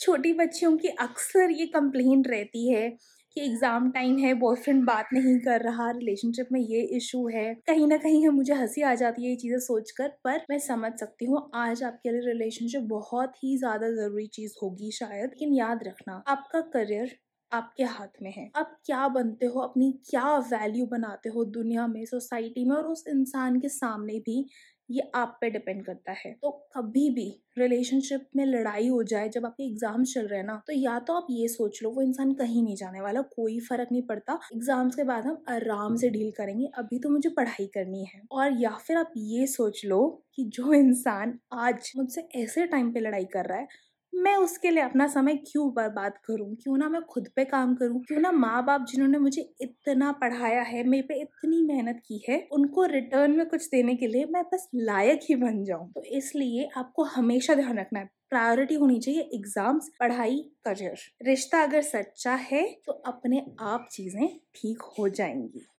छोटी बच्चियों की अक्सर ये कंप्लेन रहती है कि एग्ज़ाम टाइम है बॉयफ्रेंड बात नहीं कर रहा रिलेशनशिप में ये इशू है। कहीं ना कहीं है मुझे हँसी आ जाती है ये चीज़ें सोचकर, पर मैं समझ सकती हूँ, आज आपके लिए रिलेशनशिप बहुत ही ज़्यादा ज़रूरी चीज़ होगी शायद, लेकिन याद रखना, आपका करियर आपके हाथ में है। आप क्या बनते हो? अपनी क्या वैल्यू बनाते हो दुनिया में सोसाइटी में और उस इंसान के सामने भी? ये आप पे डिपेंड करता है। तो कभी भी रिलेशनशिप में लड़ाई हो जाए, जब आपके एग्ज़ाम्स चल रहे हैं ना तो या तो आप ये सोच लो, वो इंसान कहीं नहीं जाने वाला, कोई फ़र्क नहीं पड़ता। एग्ज़ाम्स के बाद हम आराम से डील करेंगे, अभी तो मुझे पढ़ाई करनी है। और या फिर आप ये सोच लो कि जो इंसान आज मुझसे ऐसे टाइम पे लड़ाई कर रहा है मैं उसके लिए अपना समय क्यों बर्बाद करूँ? क्यों ना मैं खुद पे काम करूँ? क्यों ना माँ बाप जिन्होंने मुझे इतना पढ़ाया है, मेरे पे इतनी मेहनत की है, उनको रिटर्न में कुछ देने के लिए मैं बस लायक ही बन जाऊँ। तो इसलिए आपको हमेशा ध्यान रखना है। प्रायोरिटी होनी चाहिए एग्ज़ाम्स पढ़ाई करियर रिश्ता अगर सच्चा है तो अपने आप चीज़ें ठीक हो जाएँगी।